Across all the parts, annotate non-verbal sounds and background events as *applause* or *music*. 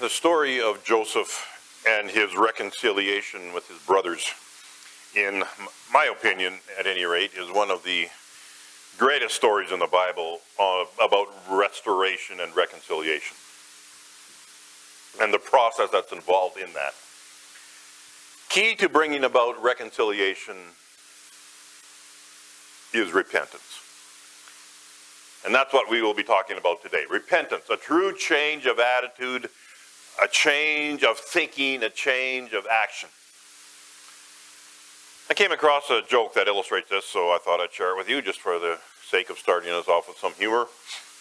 the story of Joseph and his reconciliation with his brothers, in my opinion, at any rate, is one of the greatest stories in the Bible about restoration and reconciliation and the process that's involved in that. Key to bringing about reconciliation is repentance. And that's what we will be talking about today. Repentance, a true change of attitude, a change of thinking, a change of action. I came across a joke that illustrates this, so I thought I'd share it with you just for the sake of starting us off with some humor.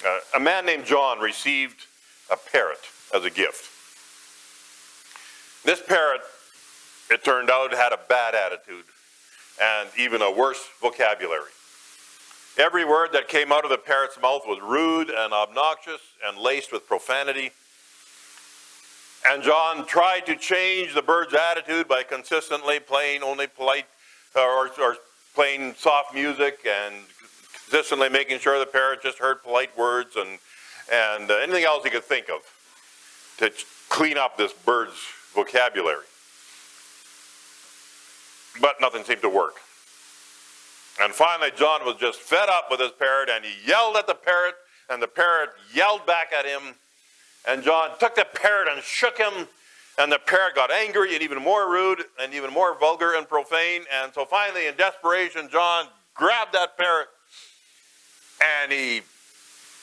Uh, a man named John received a parrot as a gift. This parrot, it turned out, had a bad attitude and even a worse vocabulary. Every word that came out of the parrot's mouth was rude and obnoxious and laced with profanity. And John tried to change the bird's attitude by consistently playing only polite or, or playing soft music and consistently making sure the parrot just heard polite words and, and uh, anything else he could think of to clean up this bird's vocabulary. But nothing seemed to work. And finally, John was just fed up with his parrot and he yelled at the parrot, and the parrot yelled back at him. And John took the parrot and shook him, and the parrot got angry and even more rude and even more vulgar and profane. And so finally, in desperation, John grabbed that parrot and he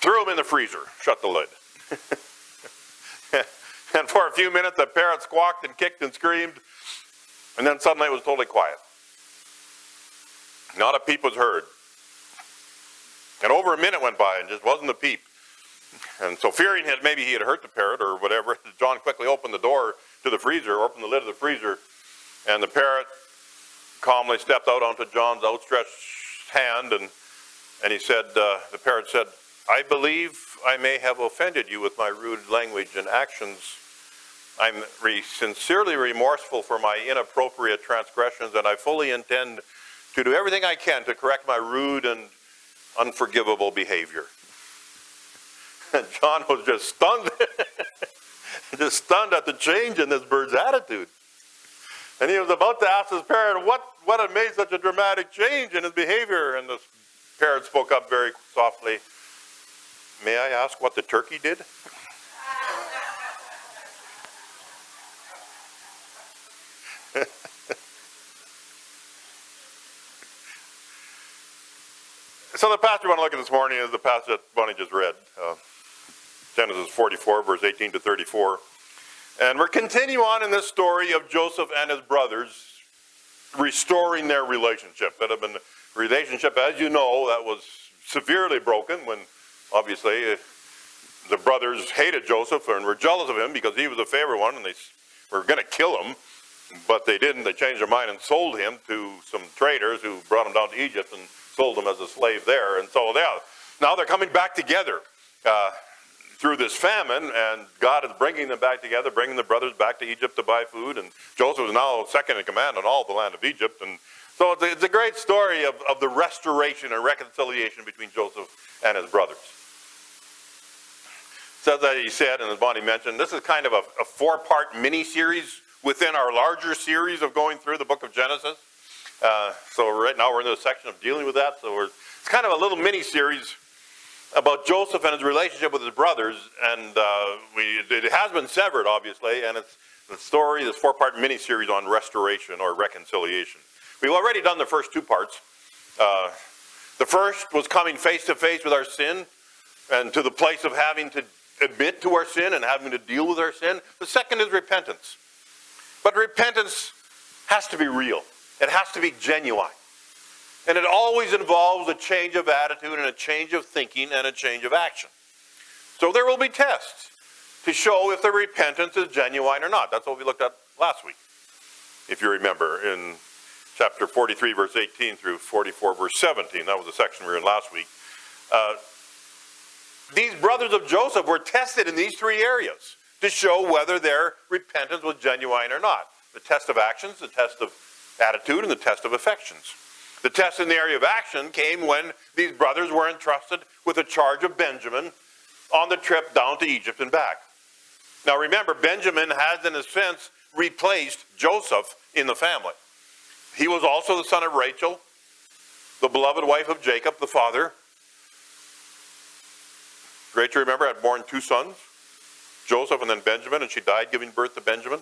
threw him in the freezer, shut the lid. *laughs* and for a few minutes, the parrot squawked and kicked and screamed, and then suddenly it was totally quiet. Not a peep was heard. And over a minute went by and just wasn't a peep. And so fearing that maybe he had hurt the parrot or whatever, *laughs* John quickly opened the door to the freezer, opened the lid of the freezer, and the parrot calmly stepped out onto John's outstretched hand and, and he said, uh, the parrot said, I believe I may have offended you with my rude language and actions. I'm re- sincerely remorseful for my inappropriate transgressions, and I fully intend to do everything I can to correct my rude and unforgivable behavior. And *laughs* John was just stunned, *laughs* just stunned at the change in this bird's attitude. And he was about to ask his parrot what, what had made such a dramatic change in his behavior. And the parrot spoke up very softly May I ask what the turkey did? *laughs* So the passage we want to look at this morning is the passage that Bonnie just read, uh, Genesis 44, verse 18 to 34. And we're continuing on in this story of Joseph and his brothers restoring their relationship. That had been a relationship, as you know, that was severely broken when obviously uh, the brothers hated Joseph and were jealous of him because he was a favorite one and they were going to kill him. But they didn't. They changed their mind and sold him to some traders who brought him down to Egypt and sold him as a slave there. And so yeah, now they're coming back together uh, through this famine, and God is bringing them back together, bringing the brothers back to Egypt to buy food. And Joseph is now second in command on all the land of Egypt. And so it's a, it's a great story of, of the restoration and reconciliation between Joseph and his brothers. Says that he said, and as Bonnie mentioned, this is kind of a, a four part mini series within our larger series of going through the book of Genesis. Uh, so right now we're in the section of dealing with that. So it's kind of a little mini series about Joseph and his relationship with his brothers, and uh, we, it has been severed, obviously, and it's the story, this four-part mini series on restoration or reconciliation. We've already done the first two parts. Uh, the first was coming face to face with our sin and to the place of having to admit to our sin and having to deal with our sin. The second is repentance. But repentance has to be real. It has to be genuine. And it always involves a change of attitude and a change of thinking and a change of action. So there will be tests to show if the repentance is genuine or not. That's what we looked at last week, if you remember, in chapter 43, verse 18 through 44, verse 17. That was the section we were in last week. Uh, these brothers of Joseph were tested in these three areas to show whether their repentance was genuine or not the test of actions, the test of attitude and the test of affections. The test in the area of action came when these brothers were entrusted with the charge of Benjamin on the trip down to Egypt and back. Now remember, Benjamin has, in a sense, replaced Joseph in the family. He was also the son of Rachel, the beloved wife of Jacob, the father. Rachel, remember, had born two sons, Joseph and then Benjamin, and she died giving birth to Benjamin.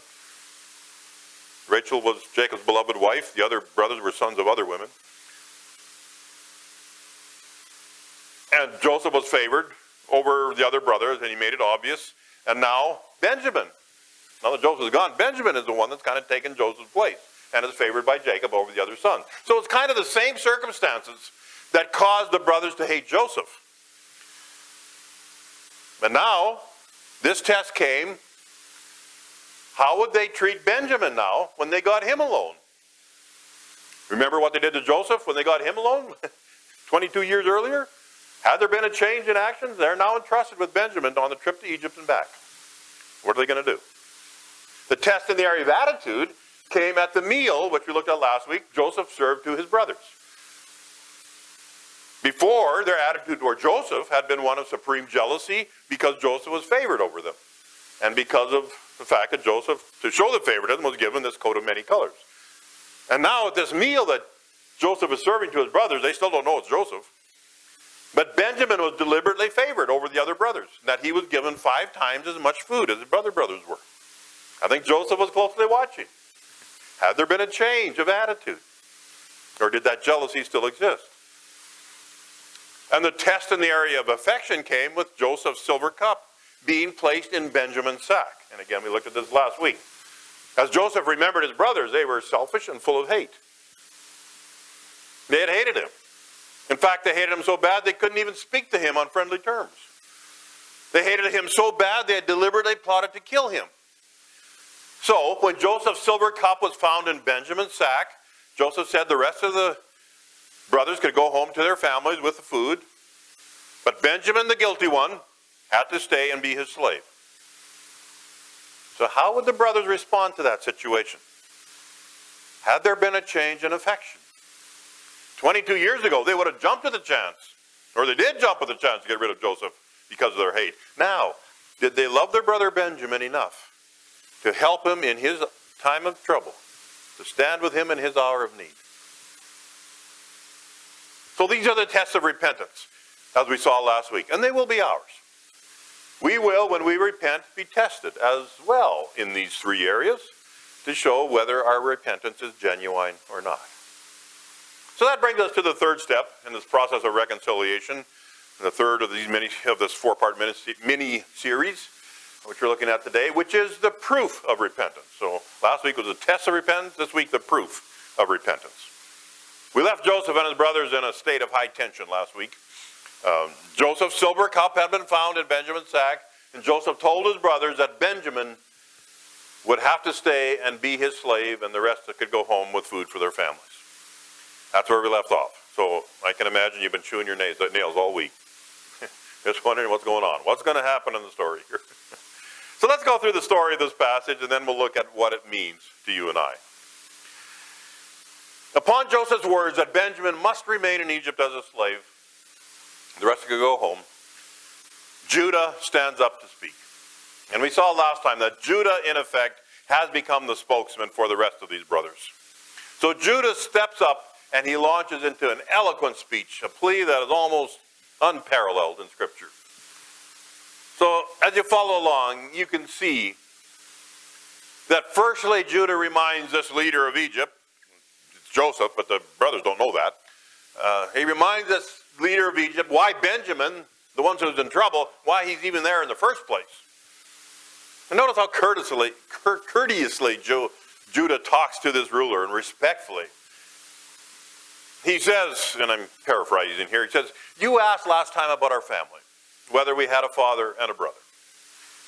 Rachel was Jacob's beloved wife. The other brothers were sons of other women. And Joseph was favored over the other brothers, and he made it obvious. And now Benjamin. Now that Joseph is gone, Benjamin is the one that's kind of taken Joseph's place and is favored by Jacob over the other sons. So it's kind of the same circumstances that caused the brothers to hate Joseph. But now, this test came. How would they treat Benjamin now when they got him alone? Remember what they did to Joseph when they got him alone *laughs* 22 years earlier? Had there been a change in actions? They're now entrusted with Benjamin on the trip to Egypt and back. What are they going to do? The test in the area of attitude came at the meal, which we looked at last week, Joseph served to his brothers. Before, their attitude toward Joseph had been one of supreme jealousy because Joseph was favored over them. And because of the fact that Joseph, to show the favoritism, was given this coat of many colors. And now at this meal that Joseph is serving to his brothers, they still don't know it's Joseph. But Benjamin was deliberately favored over the other brothers, that he was given five times as much food as his brother brothers were. I think Joseph was closely watching. Had there been a change of attitude? Or did that jealousy still exist? And the test in the area of affection came with Joseph's silver cup being placed in Benjamin's sack. And again, we looked at this last week. As Joseph remembered his brothers, they were selfish and full of hate. They had hated him. In fact, they hated him so bad they couldn't even speak to him on friendly terms. They hated him so bad they had deliberately plotted to kill him. So, when Joseph's silver cup was found in Benjamin's sack, Joseph said the rest of the brothers could go home to their families with the food, but Benjamin, the guilty one, had to stay and be his slave. So, how would the brothers respond to that situation? Had there been a change in affection? 22 years ago, they would have jumped at the chance, or they did jump at the chance to get rid of Joseph because of their hate. Now, did they love their brother Benjamin enough to help him in his time of trouble, to stand with him in his hour of need? So these are the tests of repentance, as we saw last week, and they will be ours. We will, when we repent, be tested as well in these three areas to show whether our repentance is genuine or not. So that brings us to the third step in this process of reconciliation, the third of these many of this four-part mini series, which we're looking at today, which is the proof of repentance. So last week was the test of repentance. This week, the proof of repentance. We left Joseph and his brothers in a state of high tension last week. Um, Joseph's silver cup had been found in Benjamin's sack, and Joseph told his brothers that Benjamin would have to stay and be his slave, and the rest could go home with food for their families. That's where we left off. So I can imagine you've been chewing your nails, nails all week. *laughs* Just wondering what's going on. What's going to happen in the story here? *laughs* so let's go through the story of this passage, and then we'll look at what it means to you and I. Upon Joseph's words that Benjamin must remain in Egypt as a slave, the rest could go home, Judah stands up to speak. And we saw last time that Judah, in effect, has become the spokesman for the rest of these brothers. So Judah steps up and he launches into an eloquent speech, a plea that is almost unparalleled in Scripture. So as you follow along, you can see that firstly, Judah reminds this leader of Egypt Joseph, but the brothers don't know that. Uh, he reminds this leader of Egypt why Benjamin, the one who's in trouble, why he's even there in the first place. And notice how courteously, courteously Judah talks to this ruler and respectfully. He says, and I'm paraphrasing here, he says, You asked last time about our family, whether we had a father and a brother.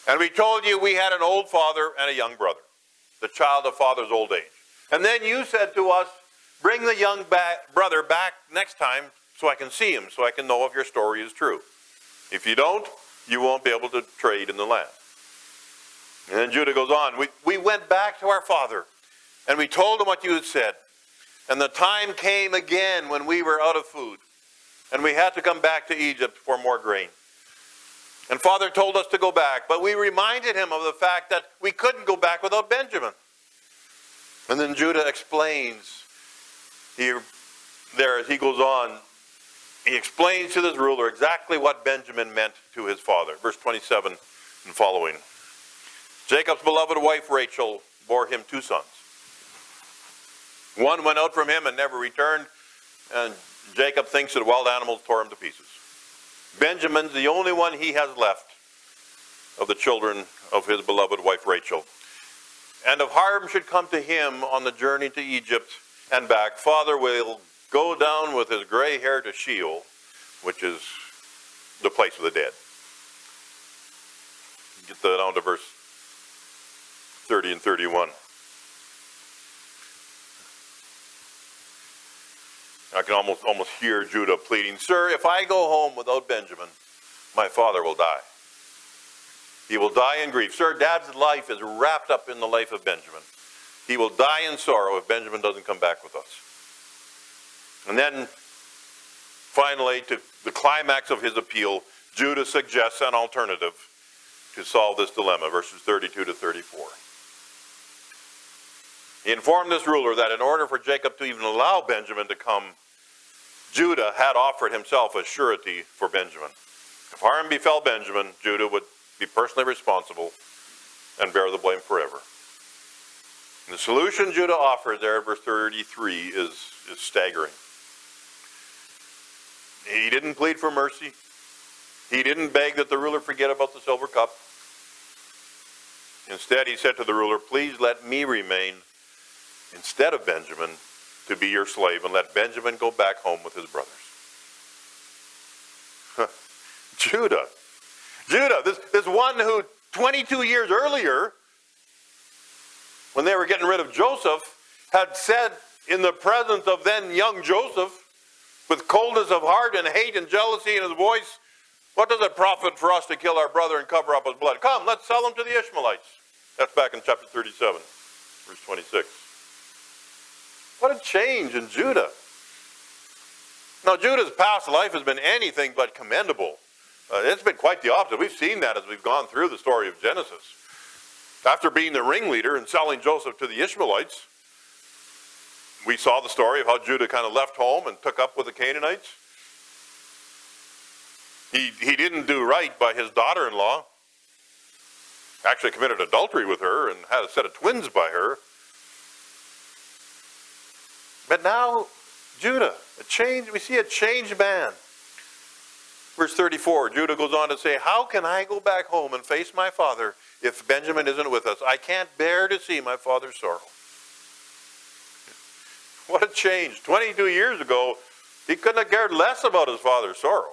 And we told you we had an old father and a young brother, the child of father's old age. And then you said to us, Bring the young brother back next time so I can see him, so I can know if your story is true. If you don't, you won't be able to trade in the land. And then Judah goes on. We, we went back to our father and we told him what you had said. And the time came again when we were out of food and we had to come back to Egypt for more grain. And Father told us to go back, but we reminded him of the fact that we couldn't go back without Benjamin. And then Judah explains here, there as he goes on, he explains to this ruler exactly what Benjamin meant to his father. Verse 27 and following. Jacob's beloved wife Rachel bore him two sons. One went out from him and never returned, and Jacob thinks that wild animals tore him to pieces. Benjamin's the only one he has left of the children of his beloved wife Rachel. And if harm should come to him on the journey to Egypt and back, Father will go down with his gray hair to Sheol, which is the place of the dead. Get that down to verse 30 and 31. I can almost almost hear Judah pleading, Sir, if I go home without Benjamin, my father will die. He will die in grief. Sir, Dad's life is wrapped up in the life of Benjamin. He will die in sorrow if Benjamin doesn't come back with us. And then, finally, to the climax of his appeal, Judah suggests an alternative to solve this dilemma, verses 32 to 34. He informed this ruler that in order for Jacob to even allow Benjamin to come, Judah had offered himself as surety for Benjamin. If harm befell Benjamin, Judah would be personally responsible and bear the blame forever. And the solution Judah offered there, verse 33, is, is staggering. He didn't plead for mercy. He didn't beg that the ruler forget about the silver cup. Instead, he said to the ruler, Please let me remain instead of Benjamin to be your slave, and let Benjamin go back home with his brothers. Judah. Judah, this, this one who 22 years earlier, when they were getting rid of Joseph, had said in the presence of then young Joseph, with coldness of heart and hate and jealousy in his voice, what does it profit for us to kill our brother and cover up his blood? Come, let's sell him to the Ishmaelites. That's back in chapter 37, verse 26. What a change in Judah. Now, Judah's past life has been anything but commendable. Uh, it's been quite the opposite. We've seen that as we've gone through the story of Genesis. After being the ringleader and selling Joseph to the Ishmaelites, we saw the story of how Judah kind of left home and took up with the Canaanites. He, he didn't do right by his daughter in law, actually committed adultery with her and had a set of twins by her. But now, Judah, a change, we see a changed man. Verse 34, Judah goes on to say, How can I go back home and face my father if Benjamin isn't with us? I can't bear to see my father's sorrow. *laughs* What a change. 22 years ago, he couldn't have cared less about his father's sorrow.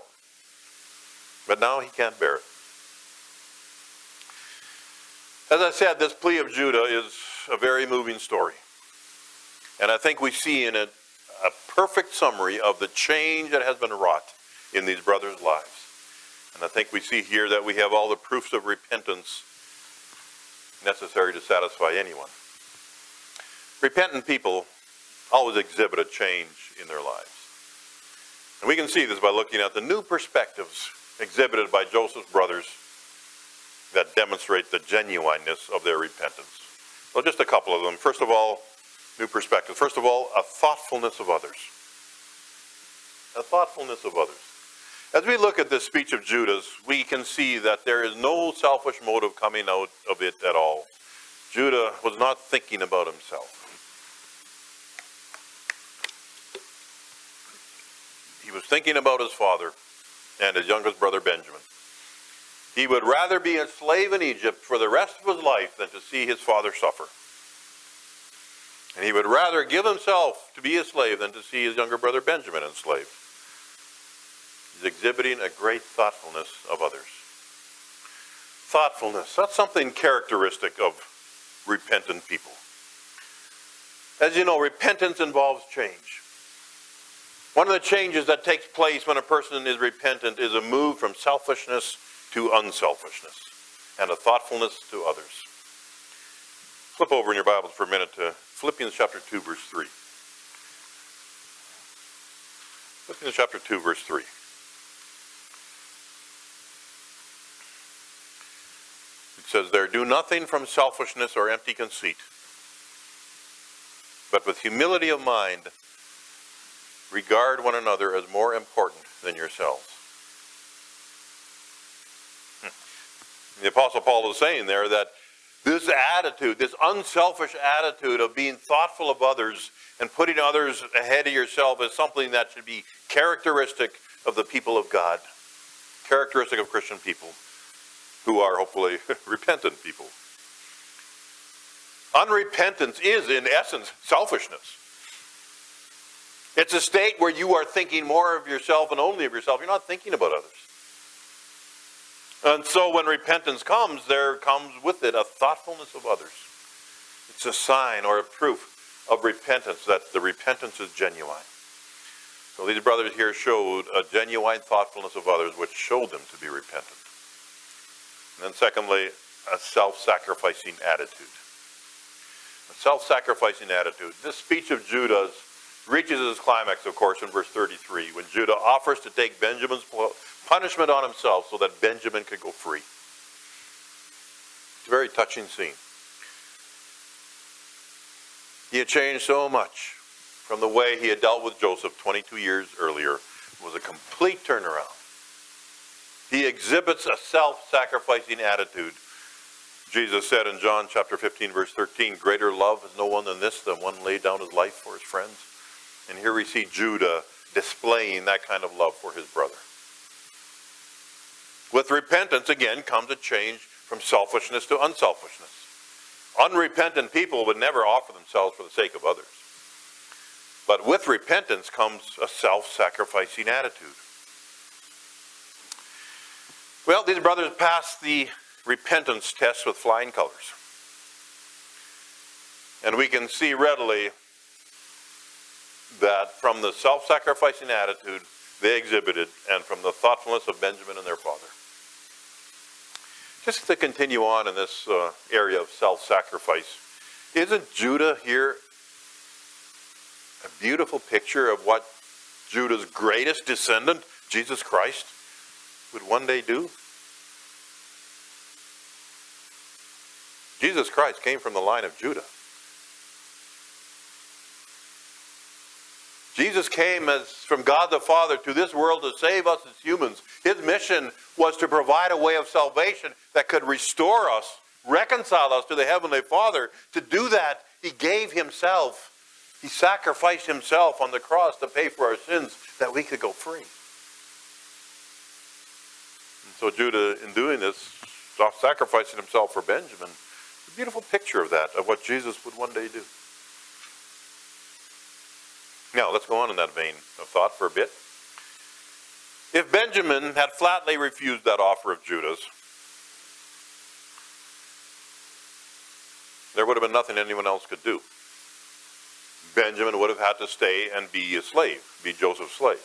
But now he can't bear it. As I said, this plea of Judah is a very moving story. And I think we see in it a perfect summary of the change that has been wrought in these brothers' lives. And I think we see here that we have all the proofs of repentance necessary to satisfy anyone. Repentant people always exhibit a change in their lives. And we can see this by looking at the new perspectives exhibited by Joseph's brothers that demonstrate the genuineness of their repentance. So just a couple of them. First of all, new perspective. First of all, a thoughtfulness of others. A thoughtfulness of others. As we look at this speech of Judah's, we can see that there is no selfish motive coming out of it at all. Judah was not thinking about himself. He was thinking about his father and his youngest brother Benjamin. He would rather be a slave in Egypt for the rest of his life than to see his father suffer. And he would rather give himself to be a slave than to see his younger brother Benjamin enslaved. He's exhibiting a great thoughtfulness of others. Thoughtfulness, that's something characteristic of repentant people. As you know, repentance involves change. One of the changes that takes place when a person is repentant is a move from selfishness to unselfishness and a thoughtfulness to others. Flip over in your Bibles for a minute to Philippians chapter 2, verse 3. Philippians chapter 2, verse 3. It says there, do nothing from selfishness or empty conceit, but with humility of mind, regard one another as more important than yourselves. Hmm. The Apostle Paul is saying there that this attitude, this unselfish attitude of being thoughtful of others and putting others ahead of yourself is something that should be characteristic of the people of God, characteristic of Christian people who are hopefully *laughs* repentant people. Unrepentance is, in essence, selfishness. It's a state where you are thinking more of yourself and only of yourself. You're not thinking about others. And so when repentance comes, there comes with it a thoughtfulness of others. It's a sign or a proof of repentance that the repentance is genuine. So these brothers here showed a genuine thoughtfulness of others, which showed them to be repentant. And then secondly, a self-sacrificing attitude. A self-sacrificing attitude. This speech of Judah's reaches its climax, of course, in verse 33, when Judah offers to take Benjamin's punishment on himself so that Benjamin could go free. It's a very touching scene. He had changed so much from the way he had dealt with Joseph 22 years earlier. It was a complete turnaround. He exhibits a self-sacrificing attitude. Jesus said in John chapter 15 verse 13, greater love has no one than this, than one laid down his life for his friends. And here we see Judah displaying that kind of love for his brother. With repentance, again, comes a change from selfishness to unselfishness. Unrepentant people would never offer themselves for the sake of others. But with repentance comes a self-sacrificing attitude. Well, these brothers passed the repentance test with flying colors. And we can see readily that from the self-sacrificing attitude they exhibited and from the thoughtfulness of Benjamin and their father. Just to continue on in this uh, area of self-sacrifice, isn't Judah here a beautiful picture of what Judah's greatest descendant, Jesus Christ, would one day do? Jesus Christ came from the line of Judah. Jesus came as from God the Father to this world to save us as humans. His mission was to provide a way of salvation that could restore us, reconcile us to the Heavenly Father. To do that, He gave Himself. He sacrificed Himself on the cross to pay for our sins that we could go free. And so Judah, in doing this, sacrificing himself for Benjamin, a beautiful picture of that, of what Jesus would one day do. Now, let's go on in that vein of thought for a bit. If Benjamin had flatly refused that offer of Judah's, there would have been nothing anyone else could do. Benjamin would have had to stay and be a slave, be Joseph's slave.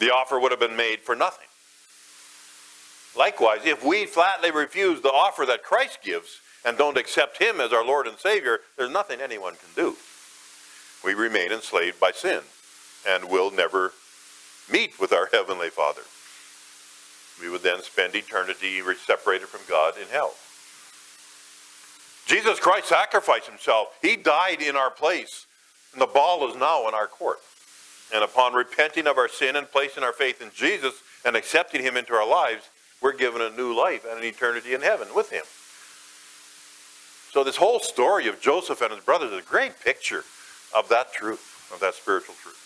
The offer would have been made for nothing. Likewise, if we flatly refuse the offer that Christ gives and don't accept him as our Lord and Savior, there's nothing anyone can do. We remain enslaved by sin and will never meet with our Heavenly Father. We would then spend eternity separated from God in hell. Jesus Christ sacrificed himself. He died in our place. And the ball is now in our court. And upon repenting of our sin and placing our faith in Jesus and accepting him into our lives, we're given a new life and an eternity in heaven with him. So this whole story of Joseph and his brothers is a great picture of that truth, of that spiritual truth.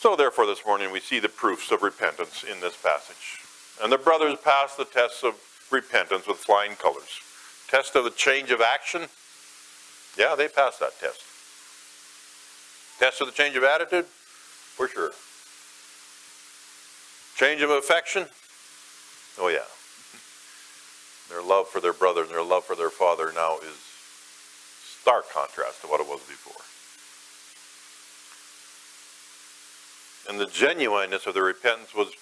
So therefore this morning we see the proofs of repentance in this passage. And the brothers passed the test of repentance with flying colors. Test of the change of action. Yeah, they passed that test. Test of the change of attitude? For sure. Change of affection? Oh yeah. Their love for their brother and their love for their father now is stark contrast to what it was before. And the genuineness of their repentance was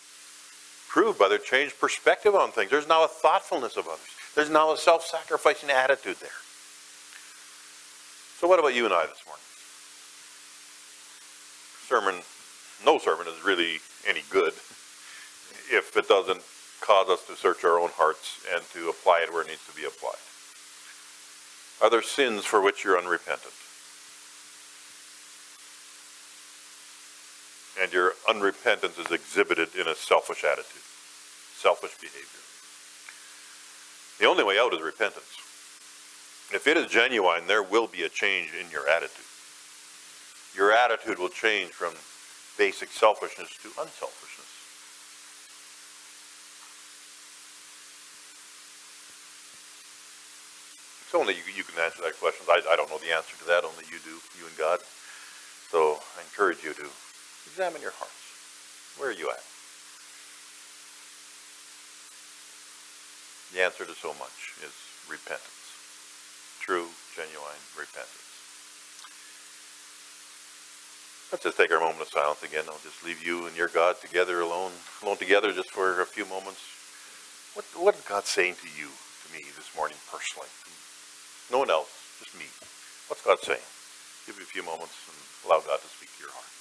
proved by their changed perspective on things. There's now a thoughtfulness of others. There's now a self-sacrificing attitude there. So what about you and I this morning? Sermon, no sermon is really any good if it doesn't cause us to search our own hearts and to apply it where it needs to be applied? Are there sins for which you're unrepentant? And your unrepentance is exhibited in a selfish attitude, selfish behavior. The only way out is repentance. If it is genuine, there will be a change in your attitude. Your attitude will change from basic selfishness to unselfishness. It's only you, you can answer that question. I, I don't know the answer to that. Only you do, you and God. So I encourage you to examine your hearts. Where are you at? The answer to so much is repentance. True, genuine repentance. Let's just take our moment of silence again. I'll just leave you and your God together alone, alone together just for a few moments. What, what is God saying to you, to me this morning personally? No one else, just me. What's God saying? Give you a few moments and allow God to speak to your heart.